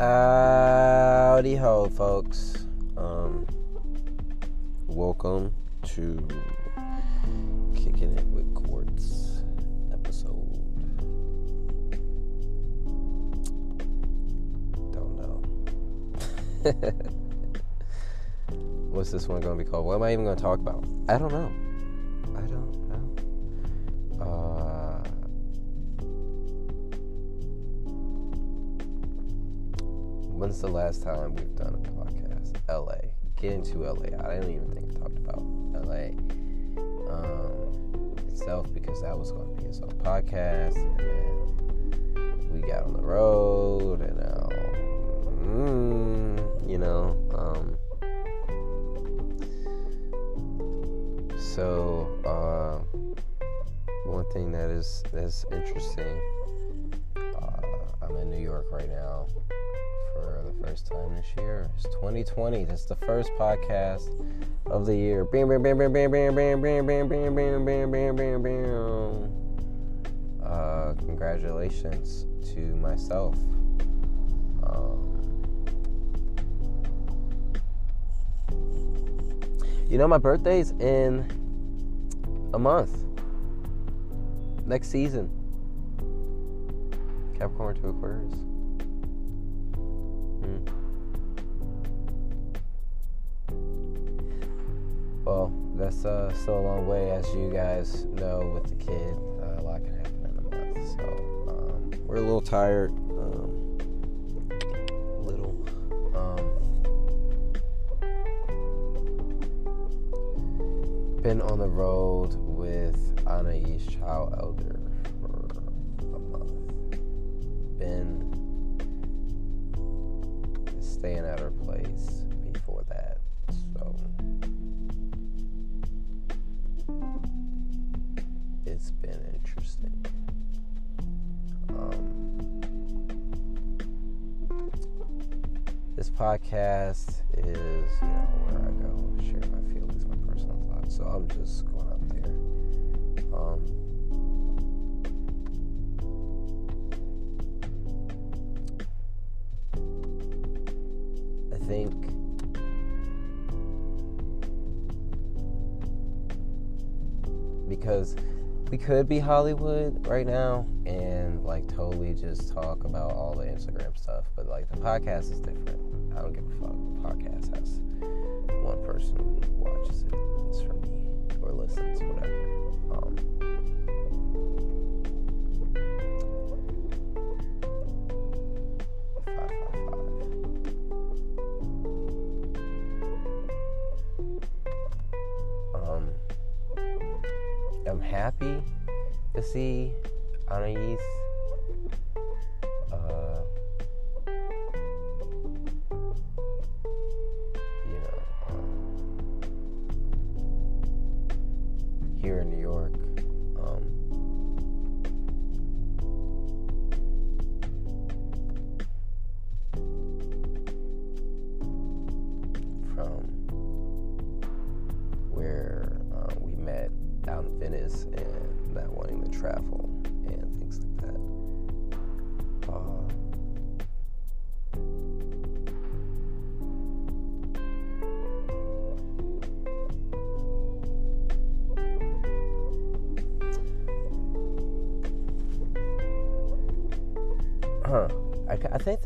Howdy ho, folks. Um, welcome to Kicking It with Quartz episode. Don't know. What's this one going to be called? What am I even going to talk about? I don't know. When's the last time we've done a podcast? LA. Get into LA. I don't even think I talked about LA um, itself because that was going to be its own podcast. And we got on the road and now, mm, you know, um, so uh, one thing that is that's interesting. Uh, I'm in New York right now for the first time this year. It's 2020. That's the first podcast of the year. Bam, bam, bam, bam, bam, bam, bam, bam, bam, bam, bam, bam, bam, bam, bam. Uh, congratulations to myself. Um, you know, my birthday's in a month. Next season. Capricorn to Aquarius. Well, that's uh, still a long way, as you guys know, with the kid. Uh, a lot can happen in a month, so um, we're a little tired. Um, little. Um, been on the road with Anais Chow Elder staying at her place before that, so it's been interesting. Um, this podcast is, you know, where I go share my feelings, my personal thoughts. So I'm just going think because we could be Hollywood right now and like totally just talk about all the Instagram stuff, but like the podcast is different. I don't give a fuck. The podcast has one person who watches it. It's for me or listens, whatever. Um, Um, I'm happy to see Anais.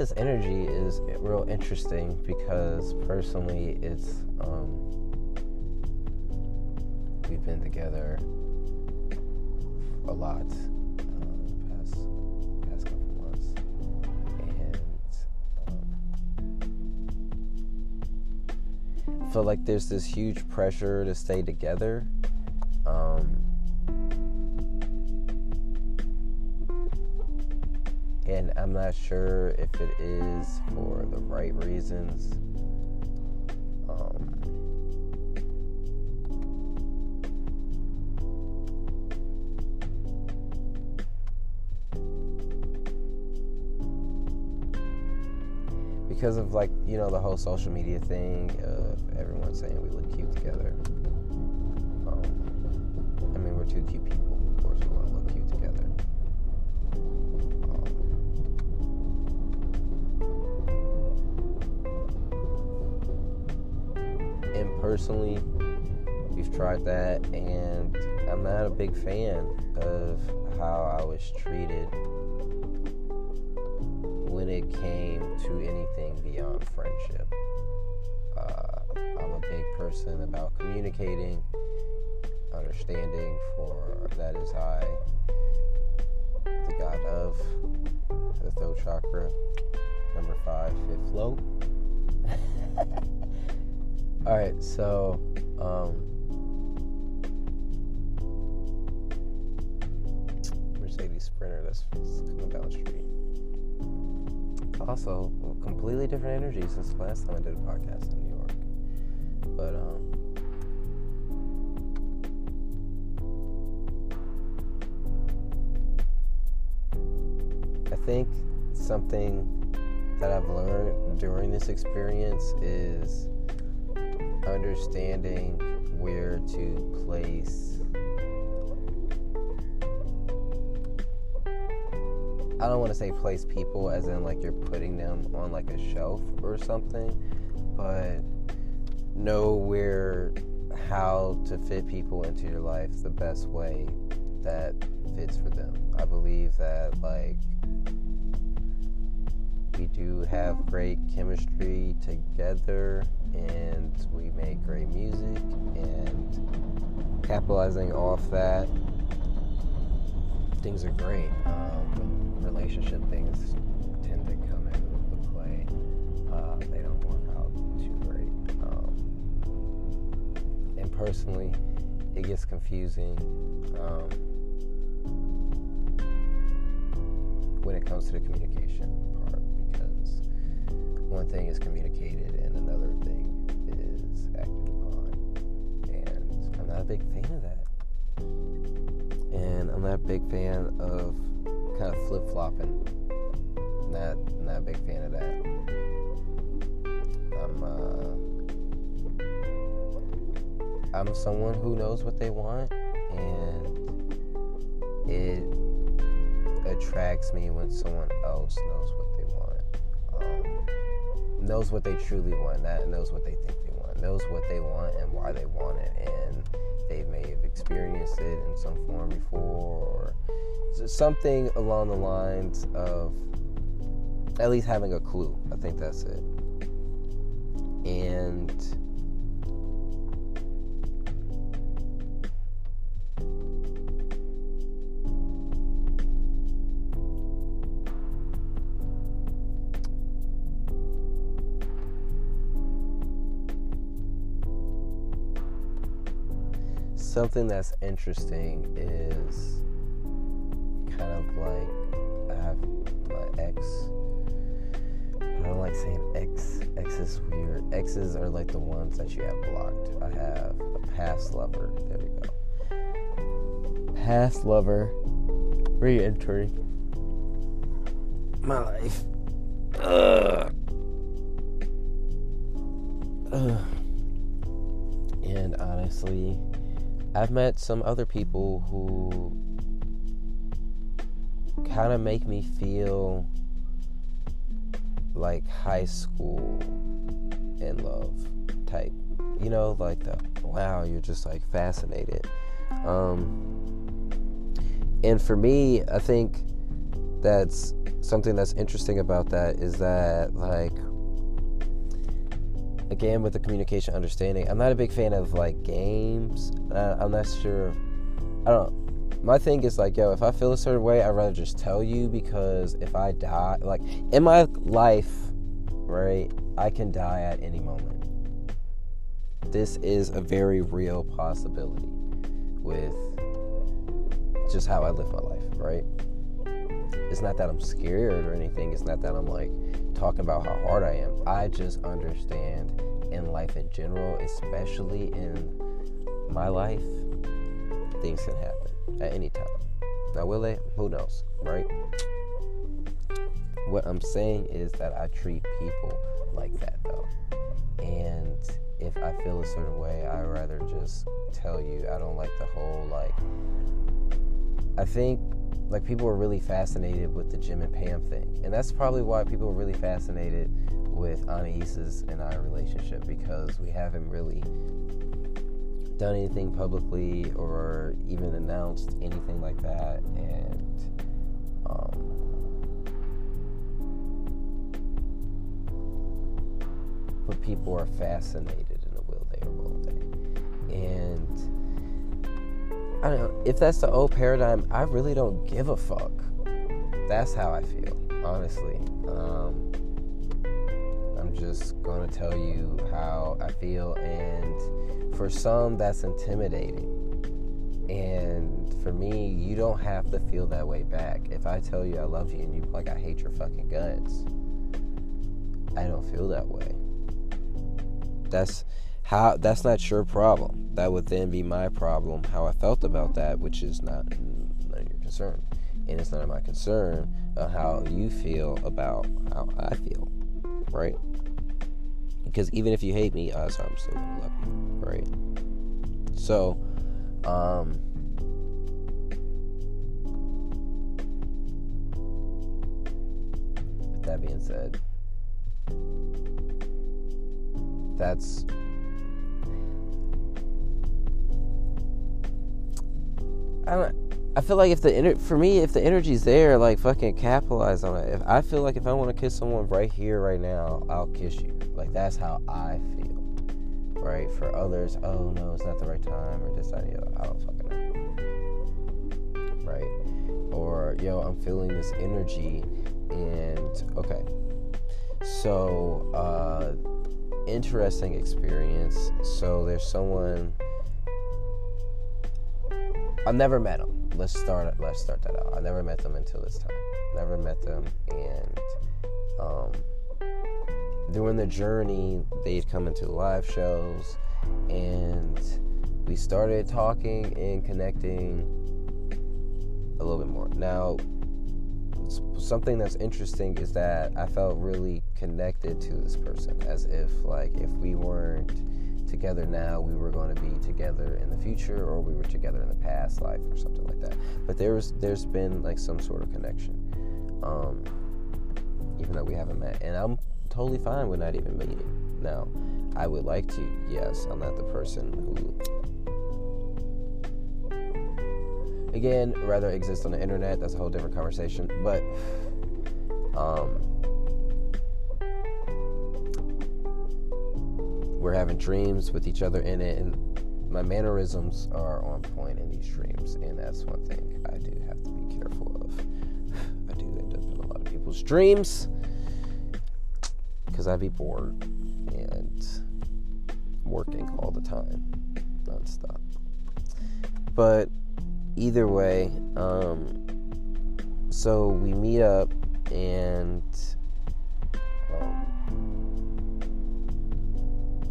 This energy is real interesting because personally it's um, we've been together a lot um, past past couple months, and um, I feel like there's this huge pressure to stay together. Not sure if it is for the right reasons. Um, because of like you know the whole social media thing of everyone saying we look cute together. Um, I mean, we're two cute people. Personally, we've tried that, and I'm not a big fan of how I was treated when it came to anything beyond friendship. Uh, I'm a big person about communicating, understanding, for that is I, the god of the throat chakra, number five, fifth flow. All right, so um, Mercedes Sprinter that's coming down the street. Also, completely different energy since the last time I did a podcast in New York. But um, I think something that I've learned during this experience is understanding where to place I don't want to say place people as in like you're putting them on like a shelf or something, but know where how to fit people into your life the best way that fits for them. I believe that like we do have great chemistry together and we make great music and capitalizing off that things are great. Um, relationship things tend to come into play. Uh, they don't work out too great. Um, and personally it gets confusing um, when it comes to the communication one thing is communicated and another thing is acted upon. And I'm not a big fan of that. And I'm not a big fan of kind of flip flopping. Not not a big fan of that. I'm uh, I'm someone who knows what they want and it attracts me when someone else knows what they want. Knows what they truly want, not knows what they think they want, knows what they want and why they want it, and they may have experienced it in some form before, or something along the lines of at least having a clue. I think that's it. And something that's interesting is kind of like I have my ex. I don't like saying ex. Ex is weird. Exes are like the ones that you have blocked. I have a past lover. There we go. Past lover re entering my life. Ugh. Ugh. And honestly, I've met some other people who kind of make me feel like high school in love type. You know, like the wow, you're just like fascinated. Um, and for me, I think that's something that's interesting about that is that like again with the communication understanding i'm not a big fan of like games. Uh, i'm not sure. I don't my thing is like yo if i feel a certain way i'd rather just tell you because if i die like in my life right i can die at any moment. This is a very real possibility with just how i live my life right it's not that i'm scared or anything it's not that i'm like talking about how hard I am. I just understand in life in general, especially in my life, things can happen at any time. Now, will they? Who knows, right? What I'm saying is that I treat people like that, though. And if I feel a certain way, I rather just tell you. I don't like the whole, like, I think like people are really fascinated with the Jim and Pam thing, and that's probably why people are really fascinated with Anais' and I relationship because we haven't really done anything publicly or even announced anything like that, and um, but people are fascinated in the will they or will they, and I don't know if that's the old paradigm. I really don't give a fuck. That's how I feel, honestly. Um, I'm just gonna tell you how I feel, and for some, that's intimidating. And for me, you don't have to feel that way back. If I tell you I love you and you like I hate your fucking guts, I don't feel that way. That's how that's not your problem that would then be my problem how I felt about that, which is not none of your concern. And it's none of my concern uh, how you feel about how I feel, right? Because even if you hate me, I'm still gonna love you, right? So, um, with that being said, that's I don't. I feel like if the ener- for me, if the energy's there, like fucking capitalize on it. If I feel like if I want to kiss someone right here, right now, I'll kiss you. Like that's how I feel, right? For others, oh no, it's not the right time, or the I don't fucking know, right? Or yo, I'm feeling this energy, and okay, so uh, interesting experience. So there's someone I've never met them. Let's start. Let's start that out. I never met them until this time. Never met them, and um, during the journey, they'd come into live shows, and we started talking and connecting a little bit more. Now, something that's interesting is that I felt really connected to this person, as if like if we weren't together now, we were going to be together in the future, or we were together in the past life, or something like that. But there's there's been like some sort of connection, um, even though we haven't met, and I'm totally fine with not even meeting. Now, I would like to. Yes, I'm not the person who. Again, rather exists on the internet. That's a whole different conversation. But um, we're having dreams with each other in it, and my mannerisms are on point in these dreams, and that's one thing I do have to be careful of. I do end up in a lot of people's dreams because I be bored and working all the time, nonstop. But either way, um, so we meet up and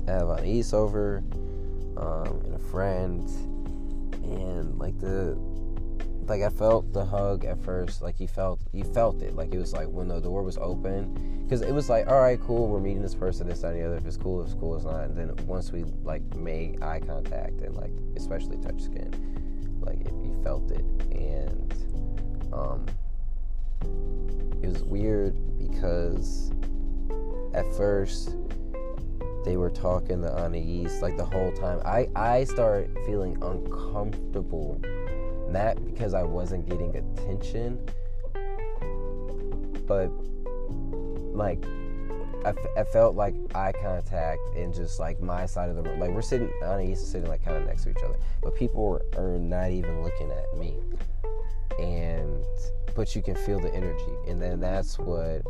have Anais over um, and a friend, and like the like I felt the hug at first, like he felt he felt it, like it was like when the door was open, because it was like all right, cool, we're meeting this person, this and the other. If it's cool, it's cool, it's not. And then once we like made eye contact and like especially touch skin, like it, you felt it, and um, it was weird because at first they were talking to Anais like the whole time. I I started feeling uncomfortable, not because I wasn't getting attention, but like I, f- I felt like eye contact and just like my side of the room. Like we're sitting, Anais is sitting like kind of next to each other, but people are not even looking at me, and but you can feel the energy, and then that's what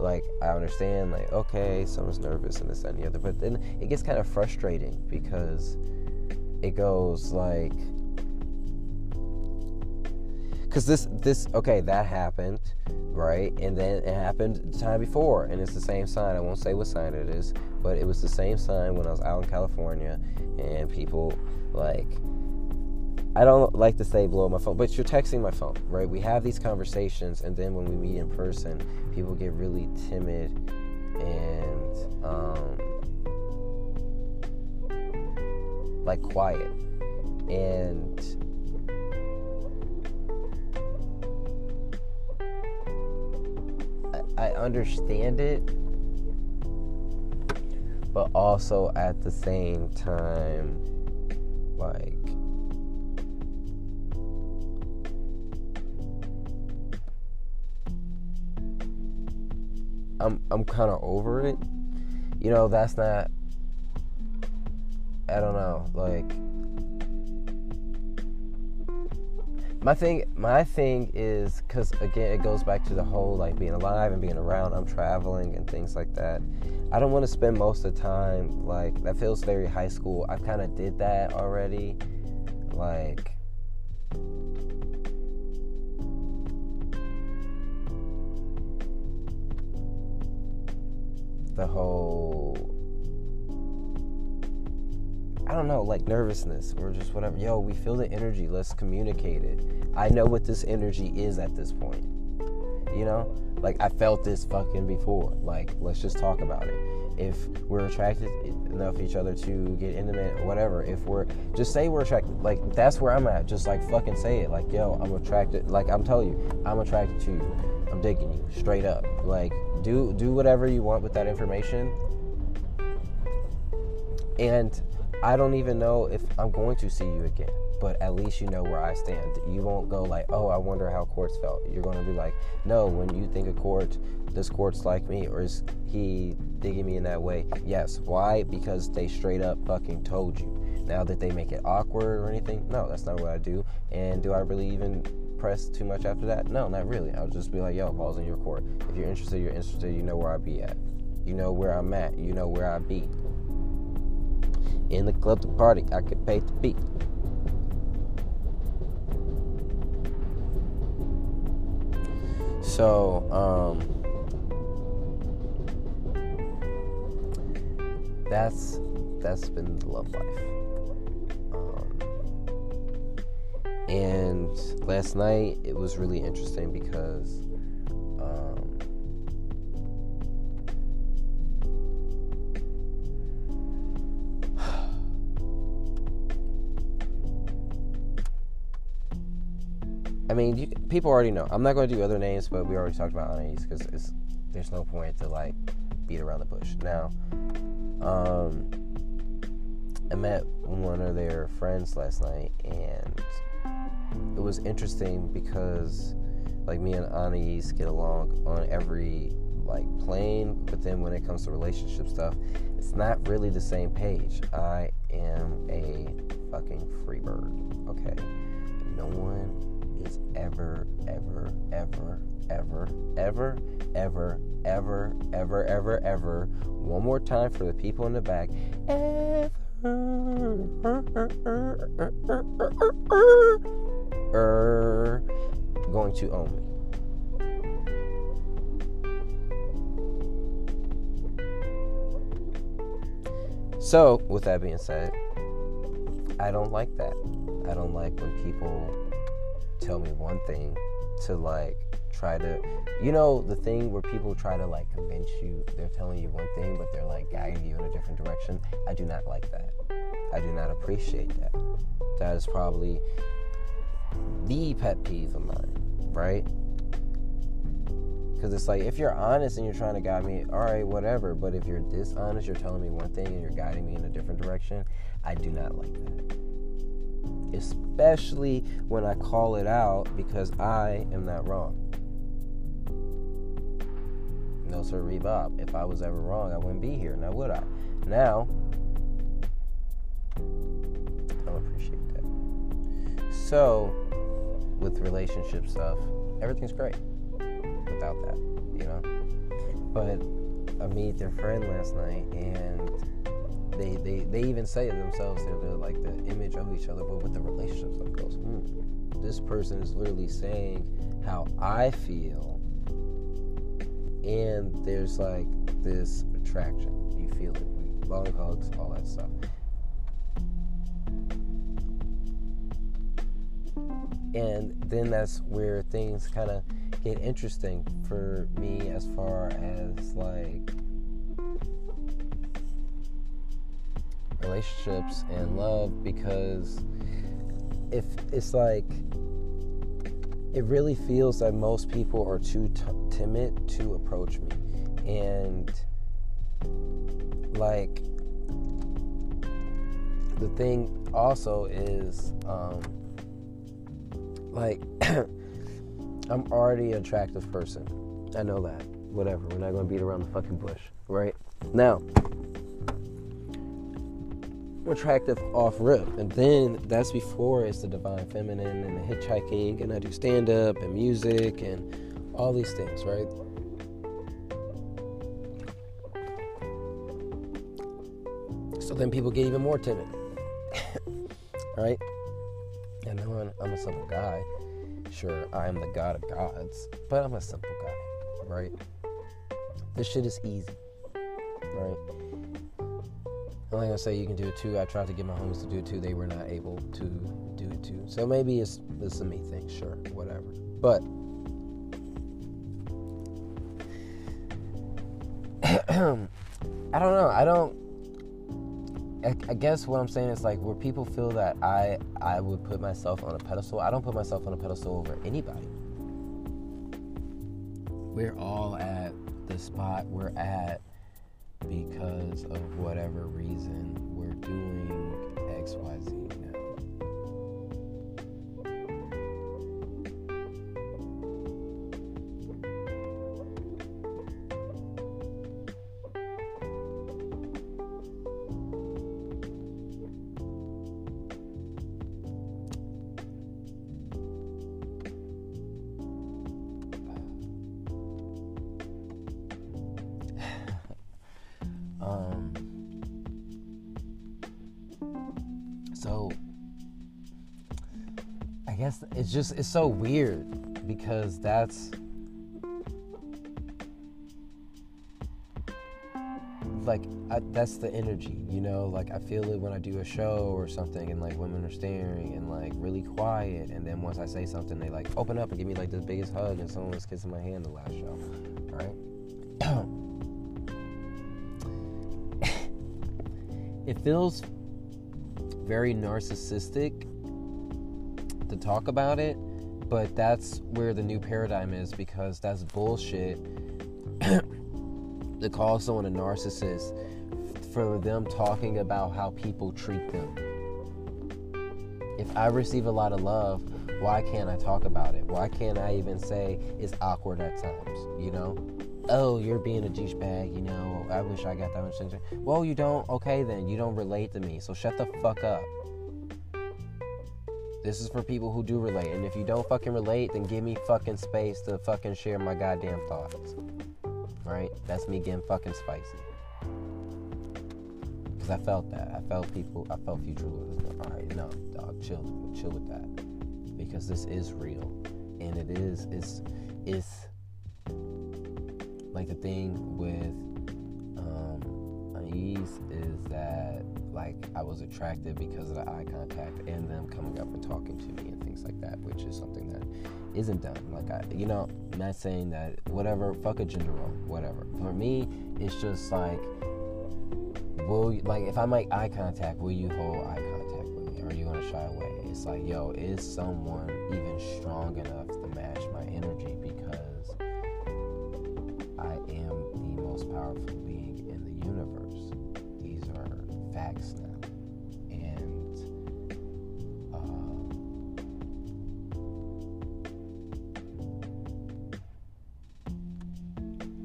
like I understand like okay someone's nervous and this and the other but then it gets kind of frustrating because it goes like because this this okay that happened right? And then it happened the time before and it's the same sign. I won't say what sign it is but it was the same sign when i was out in california and people like I don't like to say blow my phone, but you're texting my phone, right? We have these conversations, and then when we meet in person, people get really timid and um, like quiet. And I understand it, but also at the same time, like. I'm I'm kind of over it. You know, that's not I don't know, like my thing my thing is cuz again it goes back to the whole like being alive and being around, I'm traveling and things like that. I don't want to spend most of the time like that feels very high school. I kind of did that already. Like the whole I don't know, like nervousness or just whatever. Yo, we feel the energy. Let's communicate it. I know what this energy is at this point. You know? Like I felt this fucking before. Like let's just talk about it. If we're attracted enough each other to get intimate or whatever, if we're just say we're attracted, like that's where I'm at. Just like fucking say it. Like yo, I'm attracted. Like I'm telling you, I'm attracted to you. I'm digging you straight up. Like do do whatever you want with that information. And I don't even know if I'm going to see you again, but at least you know where I stand. You won't go like, "Oh, I wonder how Quartz felt." You're going to be like, "No, when you think of Quartz, does Quartz like me or is he digging me in that way?" Yes. Why? Because they straight up fucking told you. Now that they make it awkward or anything, no, that's not what I do. And do I really even press too much after that? No, not really. I'll just be like, yo, balls in your court. If you're interested, you're interested. You know where I be at. You know where I'm at. You know where I be. In the club to party, I could pay to be. So, um, that's that's been the love life. And last night it was really interesting because um, I mean, you, people already know. I'm not going to do other names, but we already talked about Anais because there's no point to like beat around the bush. Now, um, I met one of their friends last night, and it was interesting because like me and Anais get along on every like plane, but then when it comes to relationship stuff, it's not really the same page. I am a fucking free bird, okay? No one is ever, ever, ever, ever, ever, ever, ever, ever, ever, ever, one more time for the people in the back, ever er, going to own me. So, with that being said, I don't like that. I don't like when people tell me one thing to like try to you know the thing where people try to like convince you they're telling you one thing but they're like guiding you in a different direction i do not like that i do not appreciate that that is probably the pet peeve of mine, right? Because it's like, if you're honest and you're trying to guide me, all right, whatever. But if you're dishonest, you're telling me one thing and you're guiding me in a different direction, I do not like that. Especially when I call it out because I am not wrong. No, sir, Bob. If I was ever wrong, I wouldn't be here. Now, would I? Now, So, with relationship stuff, everything's great without that, you know. But I meet their friend last night, and they they, they even say it themselves. They're, they're like the image of each other, but with the relationship stuff goes. Hmm, this person is literally saying how I feel, and there's like this attraction. You feel it, long hugs, all that stuff. And then that's where things kind of get interesting for me as far as like relationships and love because if it's like it really feels that most people are too t- timid to approach me. And like the thing also is um, like I'm already an attractive person. I know that. Whatever. We're not gonna beat around the fucking bush, right? Now, I'm attractive off rip, and then that's before it's the divine feminine and the hitchhiking, and I do stand up and music and all these things, right? So then people get even more timid, right? I'm a simple guy. Sure, I am the god of gods, but I'm a simple guy, right? This shit is easy, right? I'm not gonna say you can do it too. I tried to get my homies to do it too. They were not able to do it too. So maybe it's it's a me thing. Sure, whatever. But I don't know. I don't. I, I, guess what I'm saying is like where people feel that I I would put myself on a pedestal. I don't put myself on a pedestal over anybody. We're all at the spot we're at because of whatever reason we're doing X Y Z. just it's so weird because that's like I, that's the energy, you know. Like I feel it when I do a show or something, and like women are staring and like really quiet, and then once I say something, they like open up and give me like the biggest hug, and someone was kissing my hand the last show, right? it feels very narcissistic to talk about it, but that's where the new paradigm is because that's bullshit to call someone a narcissist for them talking about how people treat them. If I receive a lot of love, why can't I talk about it? Why can't I even say it's awkward at times? You know? Oh, you're being a douchebag, you know, I wish I got that much attention. Well, you don't, okay then, you don't relate to me, so shut the fuck up. This is for people who do relate. And if you don't fucking relate, then give me fucking space to fucking share my goddamn thoughts. Right? That's me getting fucking spicy. Because I felt that. I felt people, I felt future was alright, no, dog, chill, chill with that. Because this is real. And it is, it's, it's like the thing with um, unease is that like I was attracted because of the eye contact and them coming up and talking to me and things like that, which is something that isn't done. Like I, you know, I'm not saying that whatever, fuck a gender role, whatever. For me, it's just like, will you, like if I make eye contact, will you hold eye contact with me, or are you gonna shy away? It's like, yo, is someone even strong enough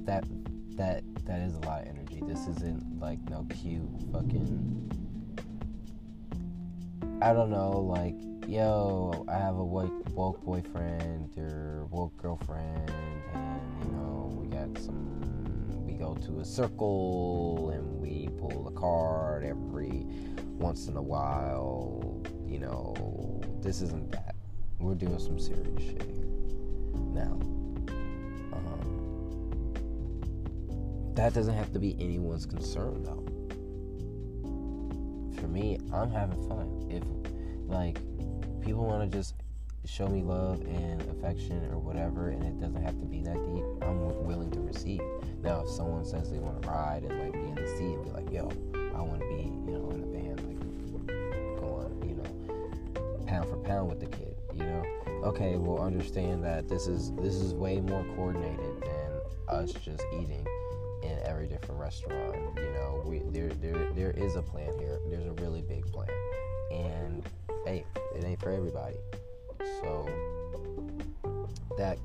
that that that is a lot of energy. This isn't like no cute fucking I don't know, like, yo, I have a woke, woke boyfriend or woke girlfriend, and you know, we got some, we go to a circle and we pull a card every once in a while. You know, this isn't that. We're doing some serious shit here. Now, that doesn't have to be anyone's concern, though. For me, I'm having fun. If, like, people want to just show me love and affection or whatever, and it doesn't have to be that deep, I'm willing to receive. Now, if someone says they want to ride and like be in the seat and be like, "Yo, I want to be, you know, in the band, like, go on, you know, pound for pound with the kid," you know, okay, we'll understand that this is this is way more coordinated than us just eating in every different restaurant. You know, we there there there is a plan here. There's a really big plan, and hey, it ain't for everybody. So that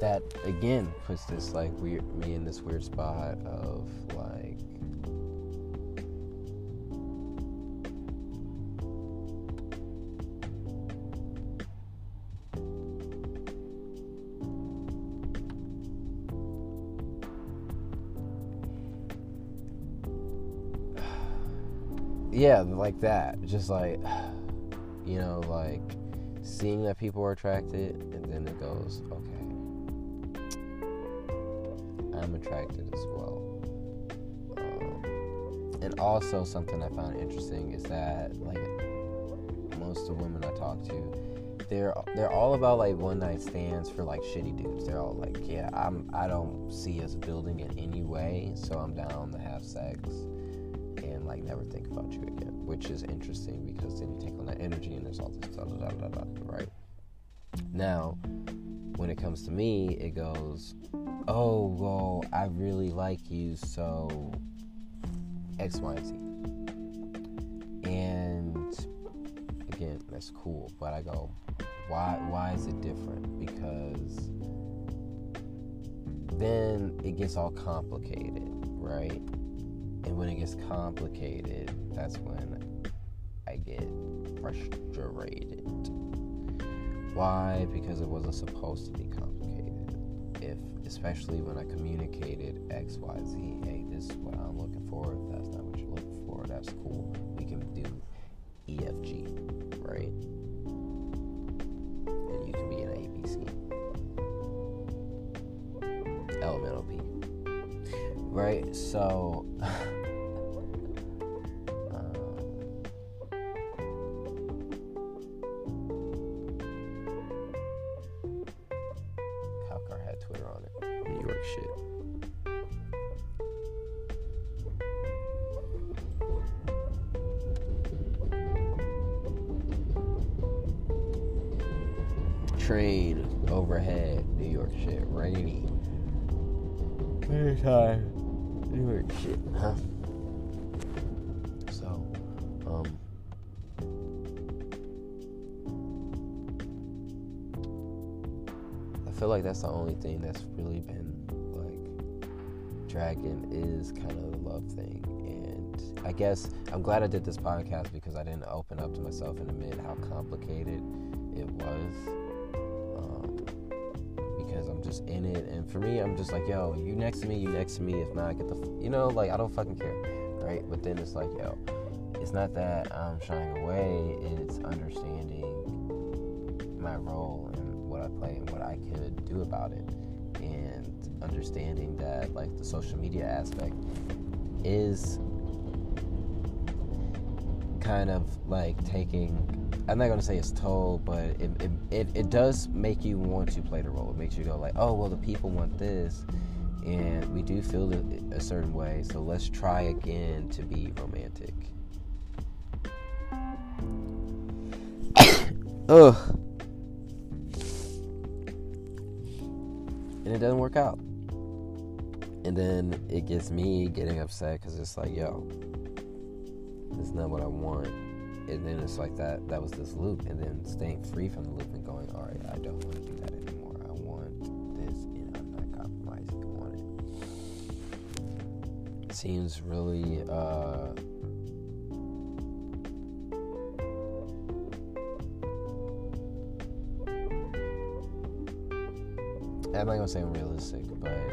that again puts this like weird me in this weird spot of like yeah, like that. Just like, you know, like seeing that people are attracted, and then it goes, okay, I'm attracted as well. Um, and also, something I found interesting is that, like, most of the women I talk to, they're they're all about like one night stands for like shitty dudes. They're all like, yeah, I'm I don't see us building in any way, so I'm down to have sex like never think about you again, which is interesting because then you take on that energy and there's all this da da da da right? Now, when it comes to me, it goes, oh well, I really like you, so X, Y, Z. And again, that's cool, but I go, why why is it different? Because then it gets all complicated, right? And when it gets complicated, that's when I get frustrated. Why? Because it wasn't supposed to be complicated. If, especially when I communicated X, Y, Z, hey, this is what I'm looking for. If that's not what you're looking for, that's cool. We can do EFG, right? And you can be an ABC. Elemental P. Right? So train overhead, New York shit, rainy. Anytime, New York shit, huh? So, um, I feel like that's the only thing that's really been dragging is kind of the love thing. And I guess I'm glad I did this podcast because I didn't open up to myself and admit how complicated it was Um, because I'm just in it. And for me, I'm just like, yo, you next to me, you next to me. If not, get the, f-. you know, like I don't fucking care, right? But then it's like, yo, it's not that I'm shying away. It's understanding my role and what I play and what I could do about it, and understanding that like the social media aspect is kind of like taking I'm not gonna say it's told, but it, it, it, it, does make you want to play the role. It makes you go like, oh well, the people want this, and we do feel a certain way. So let's try again to be romantic. Ugh. And it doesn't work out. And then it gets me getting upset because it's like, yo, it's not what I want. And then it's like that that was this loop and then staying free from the loop and going all right i don't want to do that anymore. I want this and i'm not compromising on it. Seems really uh I'm not gonna say unrealistic, but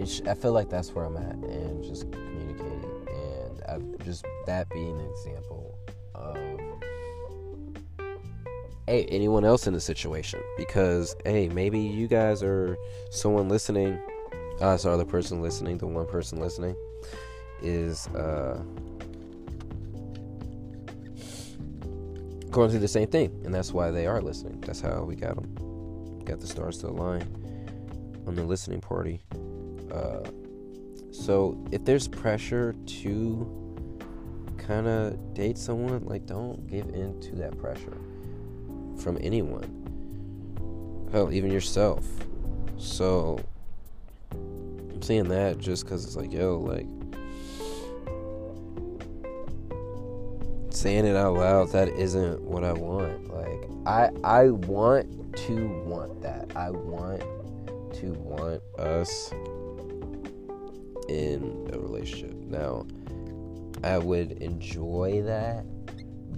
I feel like that's where I'm at, and just communicating and uh just that being an example of hey anyone else in the situation because hey maybe you guys are someone listening uh sorry the person listening the one person listening is uh going through the same thing and that's why they are listening. That's how we got them got the stars to align on the listening party uh so if there's pressure to kind of date someone, like don't give in to that pressure from anyone. Hell, even yourself. So I'm saying that just because it's like, yo, like saying it out loud, that isn't what I want. Like I I want to want that. I want to want us in a relationship. Now, I would enjoy that,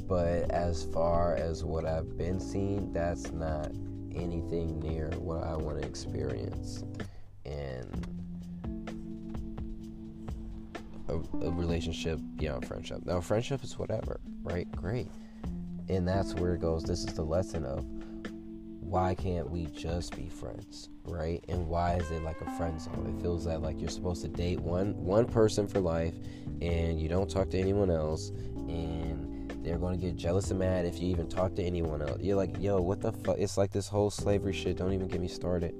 but as far as what I've been seeing, that's not anything near what I want to experience in a, a, relationship beyond friendship. Now, friendship is whatever, right? Great. And that's where it goes. This is the lesson of why can't we just be friends right? And why is it like a friend zone? It feels that like you're supposed to date one one person for life and you don't talk to anyone else and they're going to get jealous and mad if you even talk to anyone else. You're like yo what the fuck it's like this whole slavery shit. Don't even get me started.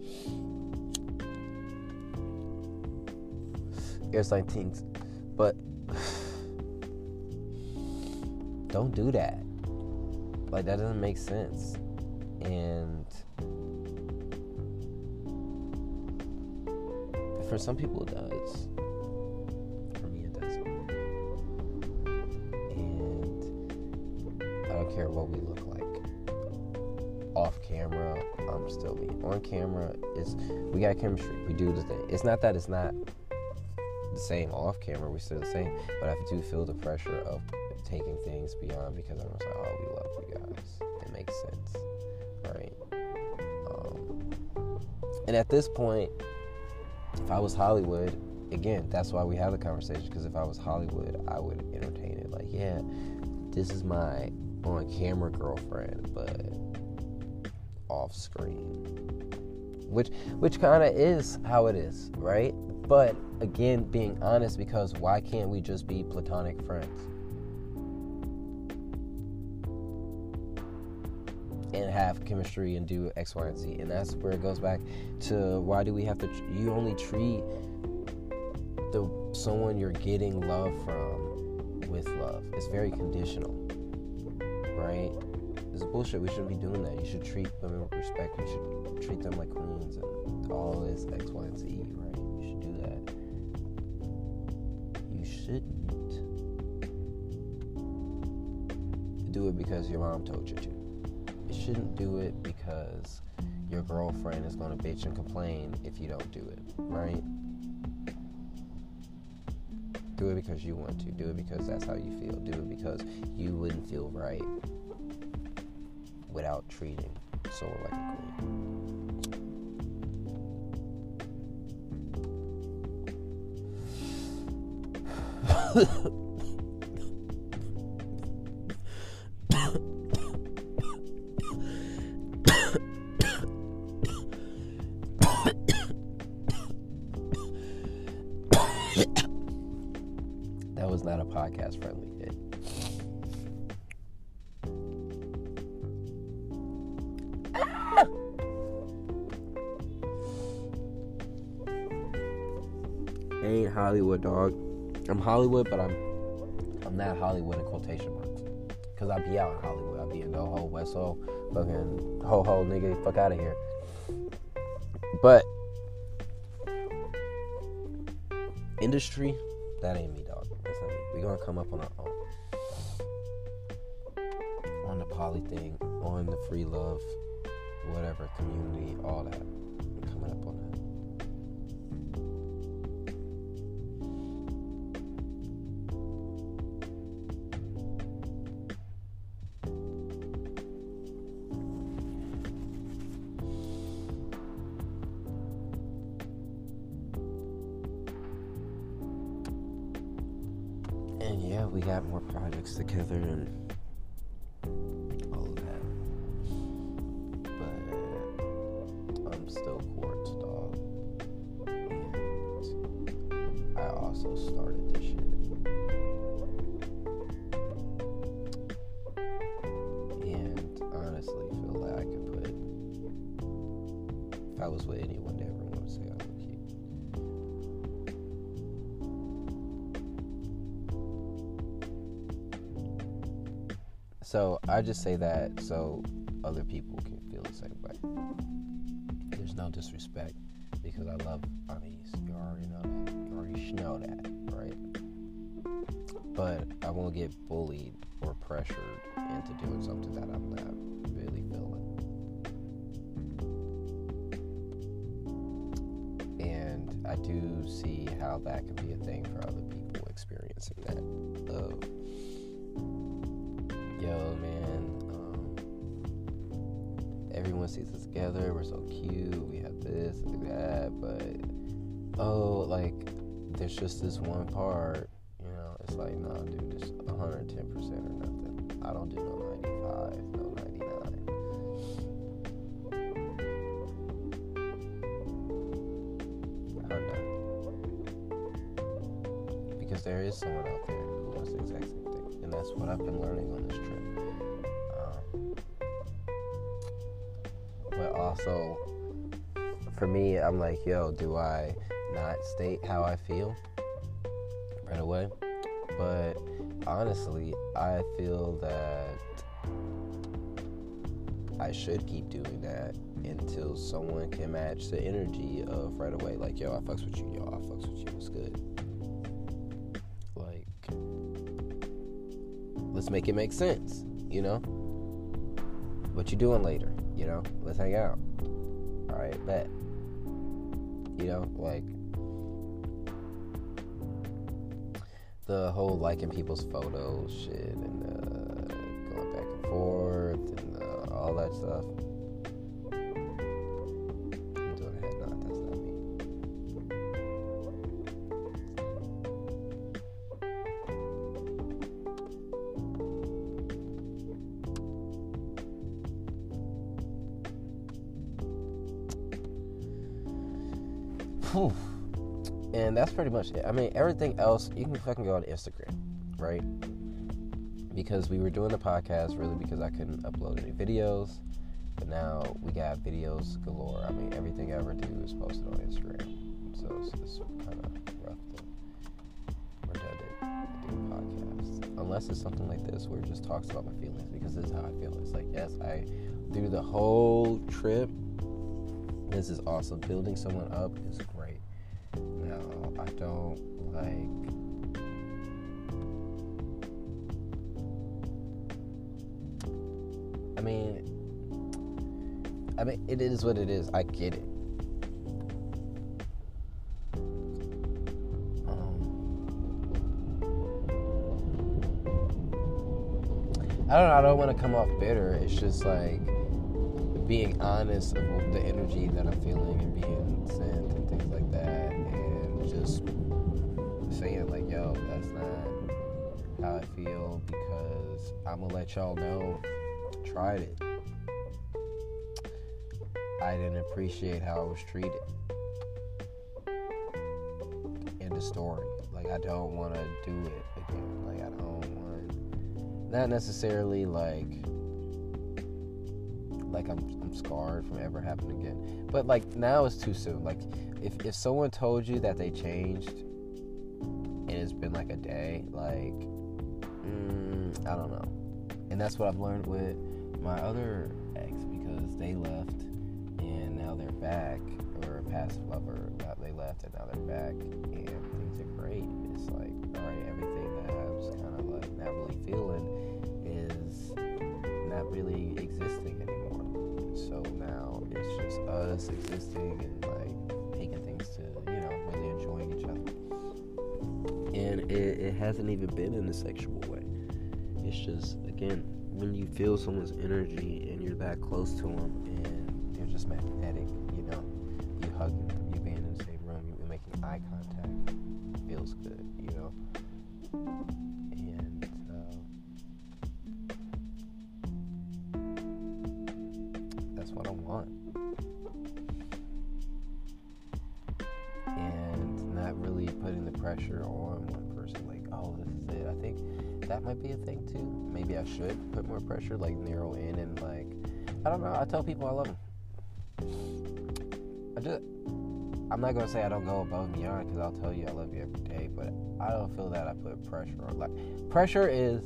It's like things but don't do that. Like that doesn't make sense and for some people it does. For me it doesn't. And I don't care what we look like. Off camera, I'm still me. On camera, it's we got chemistry. We do the thing. It's not that it's not the same off camera. We're still the same, but I do feel the pressure of taking things beyond because I'm just like, oh, we love you guys. It makes sense right? Um, and at this point, if I was Hollywood, again, that's why we have the conversation. Because if I was Hollywood, I would entertain it. Like, yeah, this is my on-camera girlfriend, but off screen, which which kind of is how it is, right? But again, being honest, because why can't we just be platonic friends? And have chemistry and do X, Y, and Z. And that's where it goes back to why do we have to? You only treat the someone you're getting love from with love. It's very conditional, right? It's bullshit. We shouldn't be doing that. You should treat women with respect. You should treat them like queens and all this X, Y, and Z, right? You should do that. You shouldn't do it because your mom told you to shouldn't do it because your girlfriend is going to bitch and complain if you don't do it, right? Do it because you want to. Do it because that's how you feel. Do it because you wouldn't feel right without treating someone like a queen. ain't Hollywood, dog. I'm Hollywood, but I'm I'm not Hollywood in quotation marks. Cause I be out in Hollywood. I be in NoHo, West Ho, fucking ho ho nigga, fuck out of here. But industry, that ain't me, dog. We're gonna come up on our own. On the poly thing, on the free love, whatever, community, all that. Just say that so other people can feel the same way. There's no disrespect because I love Amis. You already know that. You already know that, right? But I won't get bullied or pressured into doing something that I'm not really feeling. And I do see how that can be a thing for other people experiencing that. Of, sees us together. We're so cute. We have this and that, but oh, like there's just this one part. You know, it's like, nah, dude, just 110 percent or nothing. I don't do no 95, no 99. I'm done. Because there is someone out there who wants the exact same thing, and that's what I've been learning for me, I'm like, yo, do I not state how I feel right away? But honestly, I feel that I should keep doing that until someone can match the energy of right away. Like, yo, I fucks with you, yo, I fucks with you, it's good. Like, let's make it make sense, you know? What you doing later, you know? Let's hang out. Alright, bet. You know, like, the whole liking people's photos shit and uh, going back and forth and uh, all that stuff. Whew. And that's pretty much it. I mean, everything else, you can fucking go on Instagram, right? Because we were doing the podcast really because I couldn't upload any videos. But now we got videos galore. I mean, everything I ever do is posted on Instagram. So it's, it's kind of rough to redundant do a podcast. Unless it's something like this where it just talks about my feelings because this is how I feel. It's like, yes, I do the whole trip. This is awesome. Building someone up is it is what it is. I get it. Um, I don't. I don't want to come off bitter. It's just like being honest of the energy that I'm feeling and being sent and things like that, and just saying like, "Yo, that's not how I feel," because I'm gonna let y'all know. Tried it. Appreciate how I was treated. in the story. Like I don't want to do it again. Like I don't want. Not necessarily like like I'm I'm scarred from ever happening again. But like now it's too soon. Like if if someone told you that they changed and it's been like a day, like mm, I don't know. And that's what I've learned with my other ex because they left back or a past lover that they left and now they're back and things are great. It's like all right, everything that I was kind of like not really feeling is not really existing anymore. So now it's just us existing and like taking things to, you know, really enjoying each other. And it, it hasn't even been in a sexual way. It's just, again, when you feel someone's energy and you're that close to them and they're just magnetic, not gonna say I don't go above and beyond because I'll tell you I love you every day, but I don't feel that I put pressure on. Like pressure is.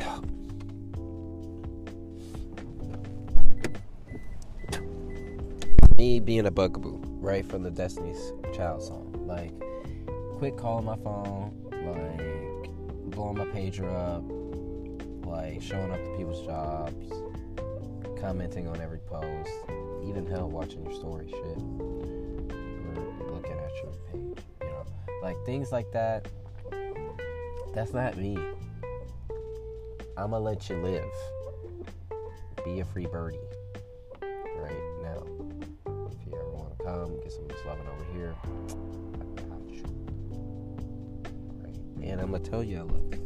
me being a bugaboo, right from the Destiny's Child song. Like, quit calling my phone, like, blowing my pager up, like, showing up to people's jobs, commenting on every post, even hell watching your story shit you know, like things like that. That's not me. I'ma let you live. Be a free birdie. Right now. If you ever want to come, get some of this loving over here. I got you. Right. And I'm gonna tell you I love you.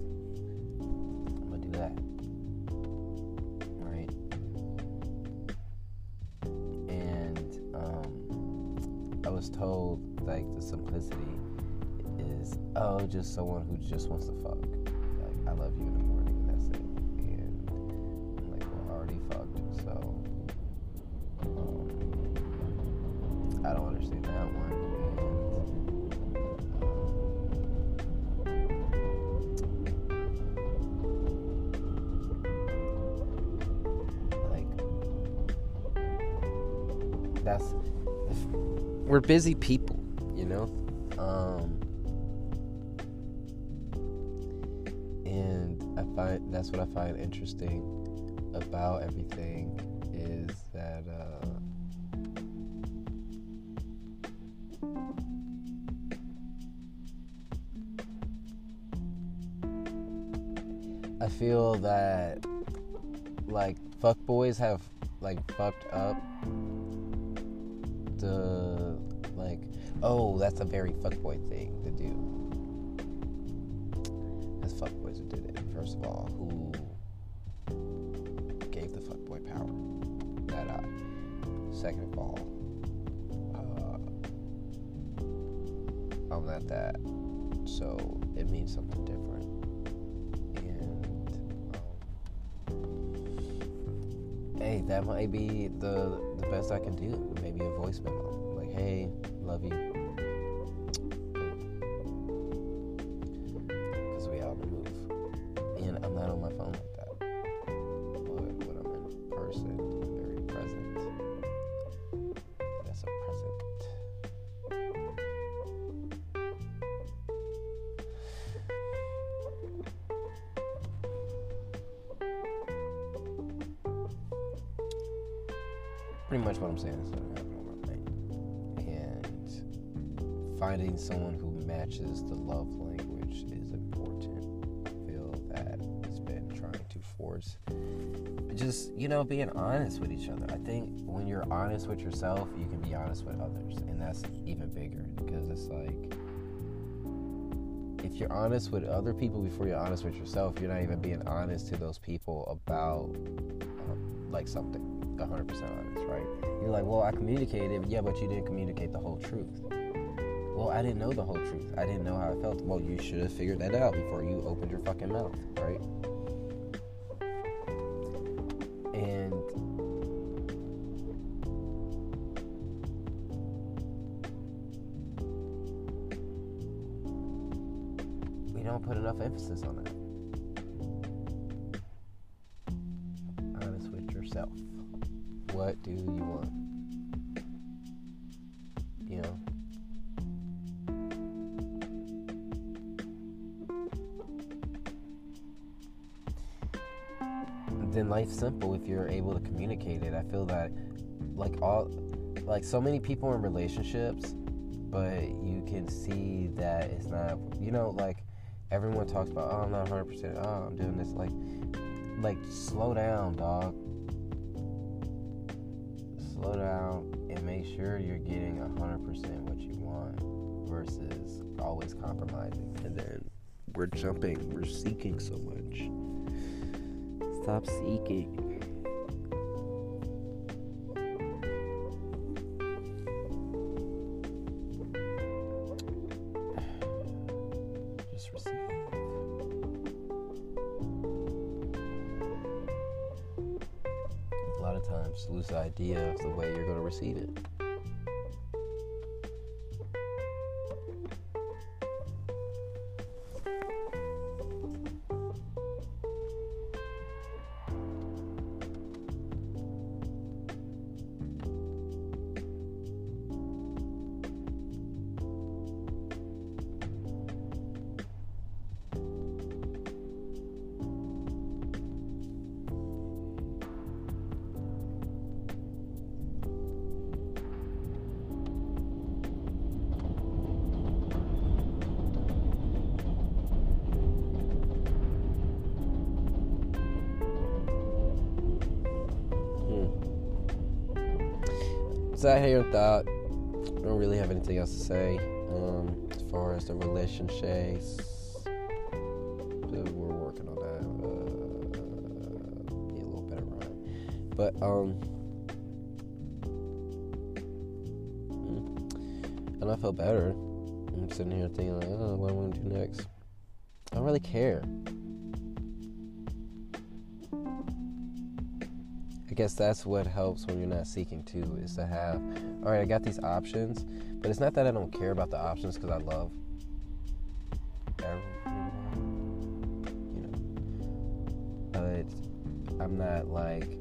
Just someone who just wants to fuck. Like I love you in the morning and that's it. And I'm like, I already fucked, so um, I don't understand that one. And, like that's we're busy people, what I find interesting about everything is that uh, I feel that like fuck boys have like fucked up the like oh that's a very fuckboy thing to do. Who did it. First of all, who gave the fuckboy power? That eye. Second of all, uh, I'm not that, so it means something different. And um, hey, that might be the the best I can do. Maybe a voice memo, like, "Hey, love you." Just, you know, being honest with each other. I think when you're honest with yourself, you can be honest with others. And that's even bigger because it's like if you're honest with other people before you're honest with yourself, you're not even being honest to those people about um, like something 100% honest, right? You're like, well, I communicated, yeah, but you didn't communicate the whole truth. Well, I didn't know the whole truth. I didn't know how I felt. Well, you should have figured that out before you opened your fucking mouth, right? And we don't put enough emphasis on that. Feel that like all like so many people in relationships, but you can see that it's not you know, like everyone talks about oh I'm not hundred percent, oh I'm doing this like like slow down, dog. Slow down and make sure you're getting hundred percent what you want versus always compromising and then we're jumping, we're seeking so much. Stop seeking. Lot of times, lose the idea of the way you're going to receive it. Thought, I don't really have anything else to say um, as far as the relationships. We're working on that. Uh, be a little better but um. hmm. And I felt better. I'm sitting here thinking like, oh, what am I gonna do next? I don't really care. I guess that's what helps when you're not seeking to is to have, all right, I got these options, but it's not that I don't care about the options because I love everyone, you know. But I'm not like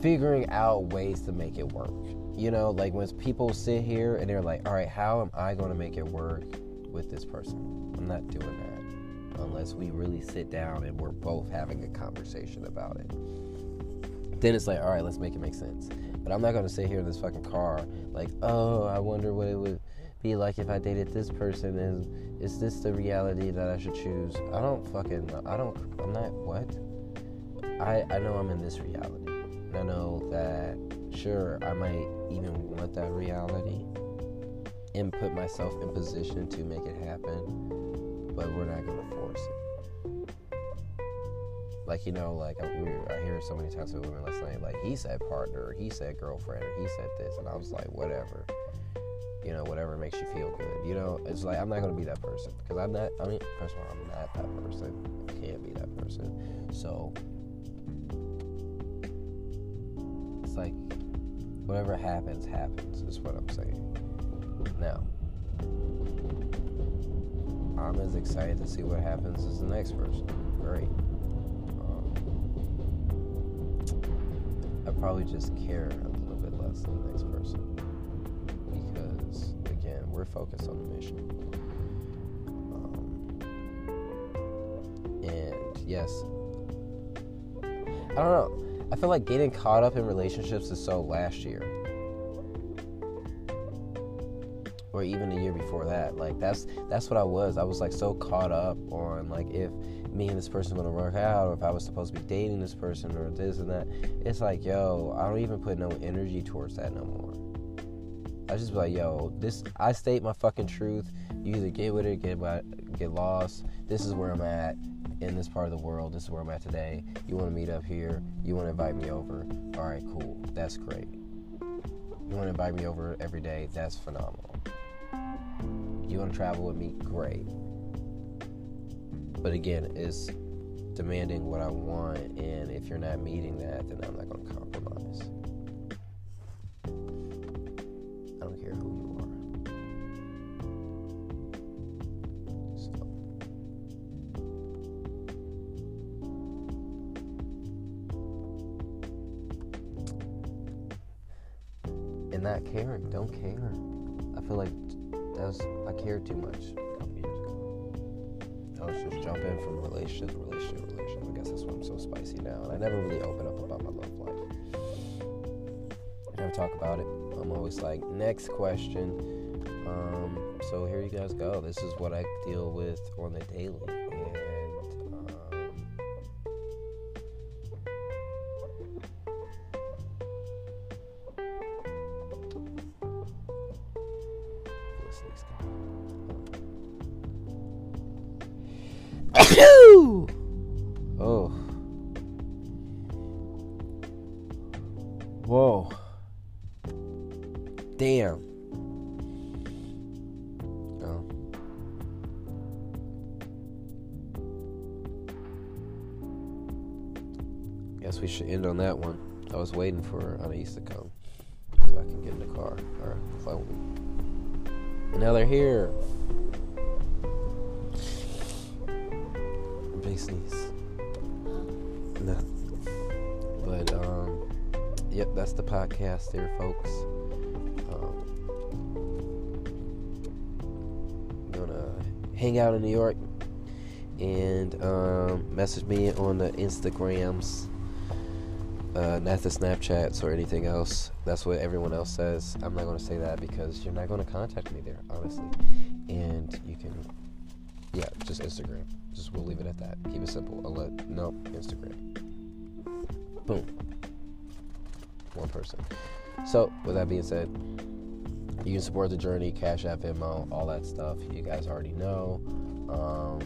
figuring out ways to make it work. You know, like when people sit here and they're like, all right, how am I going to make it work with this person? I'm not doing that unless we really sit down and we're both having a conversation about it then it's like, all right, let's make it make sense. But I'm not gonna sit here in this fucking car like, oh, I wonder what it would be like if I dated this person. And is this the reality that I should choose? I don't fucking, I don't, I'm not what. I I know I'm in this reality. And I know that sure I might even want that reality and put myself in position to make it happen, but we're not gonna force it. Like you know, like I, we, I hear so many times with women last night, like he said partner, he said girlfriend, he said this, and I was like, whatever, you know, whatever makes you feel good. You know, it's like I'm not gonna be that person because I'm not. I mean, first of all, I'm not that person. I can't be that person. So it's like whatever happens, happens. Is what I'm saying. Now, I'm as excited to see what happens as the next person. Great. Probably just care a little bit less than the next person. Because again we're focused on the mission. Um, and yes. I don't know. I feel like getting caught up in relationships is so last year. Or even a year before that. Like that's that's what i was. I was like so caught up on like if me and this person gonna work out, or if I was supposed to be dating this person, or this and that. It's like, yo, I don't even put no energy towards that no more. I just be like, yo, this. I state my fucking truth. You either get with it, get by, get lost. This is where I'm at in this part of the world. This is where I'm at today. You want to meet up here? You want to invite me over? All right, cool. That's great. You want to invite me over every day? That's phenomenal. You want to travel with me? Great but again, it's demanding what I want, and if you're not meeting that, then I'm not going to compromise. I don't care who you are. So. And not caring, don't care. I feel like that was, I care too much just jump in from relationship to relationship to relationship. I guess that's why I'm so spicy now. And I never really open up about my love life. I never talk about it. I'm always like, next question. Um, so here you guys go. This is what I deal with on the daily. Damn. Oh. Guess we should end on that one. I was waiting for Anais to come so I can get in the car. Or I, and now they're here. sneeze. No. But um, yep, that's the podcast there, folks. Hang out in New York and um, message me on the Instagrams. Uh, not the Snapchats or anything else. That's what everyone else says. I'm not going to say that because you're not going to contact me there, honestly. And you can, yeah, just Instagram. Just we'll leave it at that. Keep it simple. I'll let no Instagram. Boom. One person. So, with that being said, you can support the journey, Cash App, Venmo, all that stuff. You guys already know. Um,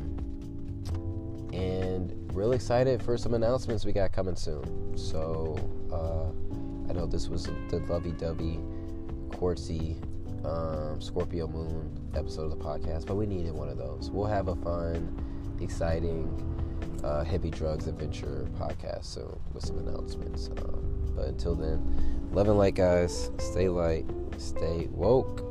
and really excited for some announcements we got coming soon. So, uh, I know this was the lovey dovey, quartzy um, Scorpio Moon episode of the podcast, but we needed one of those. We'll have a fun, exciting, uh, heavy drugs adventure podcast soon with some announcements. Um, but until then, love and light, guys. Stay light, stay woke.